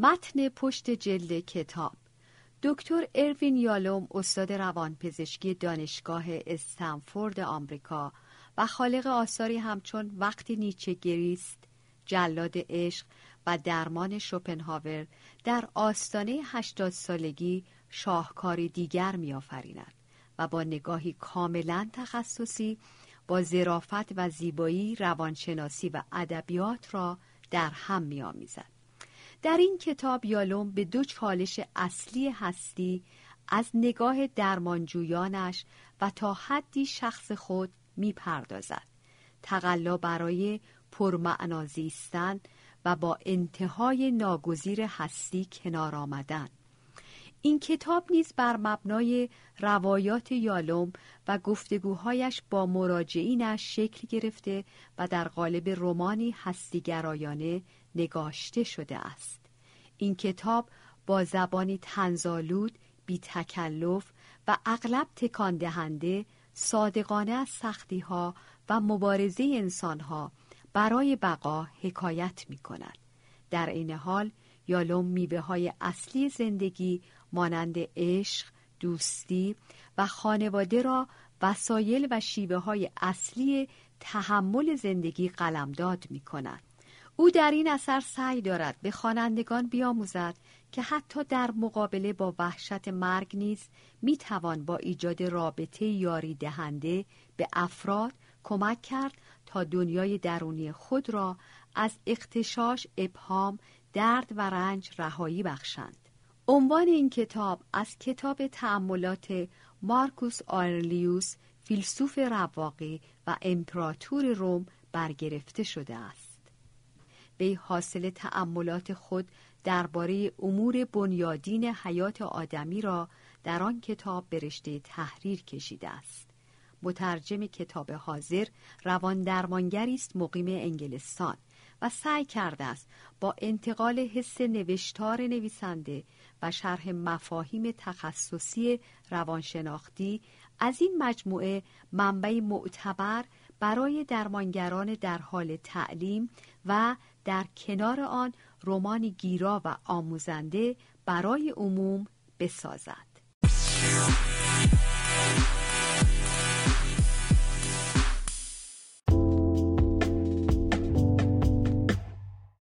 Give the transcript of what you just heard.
متن پشت جلد کتاب. دکتر اروین یالوم استاد روانپزشکی دانشگاه استنفورد آمریکا و خالق آثاری همچون وقتی نیچه گریست جلاد عشق و درمان شوپنهاور در آستانه هشتاد سالگی شاهکاری دیگر میآفریند و با نگاهی کاملا تخصصی با ظرافت و زیبایی روانشناسی و ادبیات را در هم میآمیزد. در این کتاب یالوم به دو چالش اصلی هستی از نگاه درمانجویانش و تا حدی شخص خود می‌پردازد. تقلا برای پرمعنا زیستن و با انتهای ناگزیر هستی کنار آمدن. این کتاب نیز بر مبنای روایات یالوم و گفتگوهایش با مراجعینش شکل گرفته و در قالب رومانی هستیگرایانه نگاشته شده است این کتاب با زبانی تنزالود بی تکلف و اغلب تکان دهنده صادقانه از سختی ها و مبارزه انسان ها برای بقا حکایت می کند. در این حال یالوم میوه های اصلی زندگی مانند عشق، دوستی و خانواده را وسایل و شیوه های اصلی تحمل زندگی قلمداد می کند. او در این اثر سعی دارد به خوانندگان بیاموزد که حتی در مقابله با وحشت مرگ نیز می توان با ایجاد رابطه یاری دهنده به افراد کمک کرد تا دنیای درونی خود را از اختشاش، ابهام، درد و رنج رهایی بخشند. عنوان این کتاب از کتاب تأملات مارکوس آرلیوس فیلسوف رواقی و امپراتور روم برگرفته شده است. وی حاصل تأملات خود درباره امور بنیادین حیات آدمی را در آن کتاب به رشته تحریر کشیده است. مترجم کتاب حاضر روان درمانگری است مقیم انگلستان و سعی کرده است با انتقال حس نوشتار نویسنده و شرح مفاهیم تخصصی روانشناختی از این مجموعه منبعی معتبر برای درمانگران در حال تعلیم و در کنار آن رمانی گیرا و آموزنده برای عموم بسازد.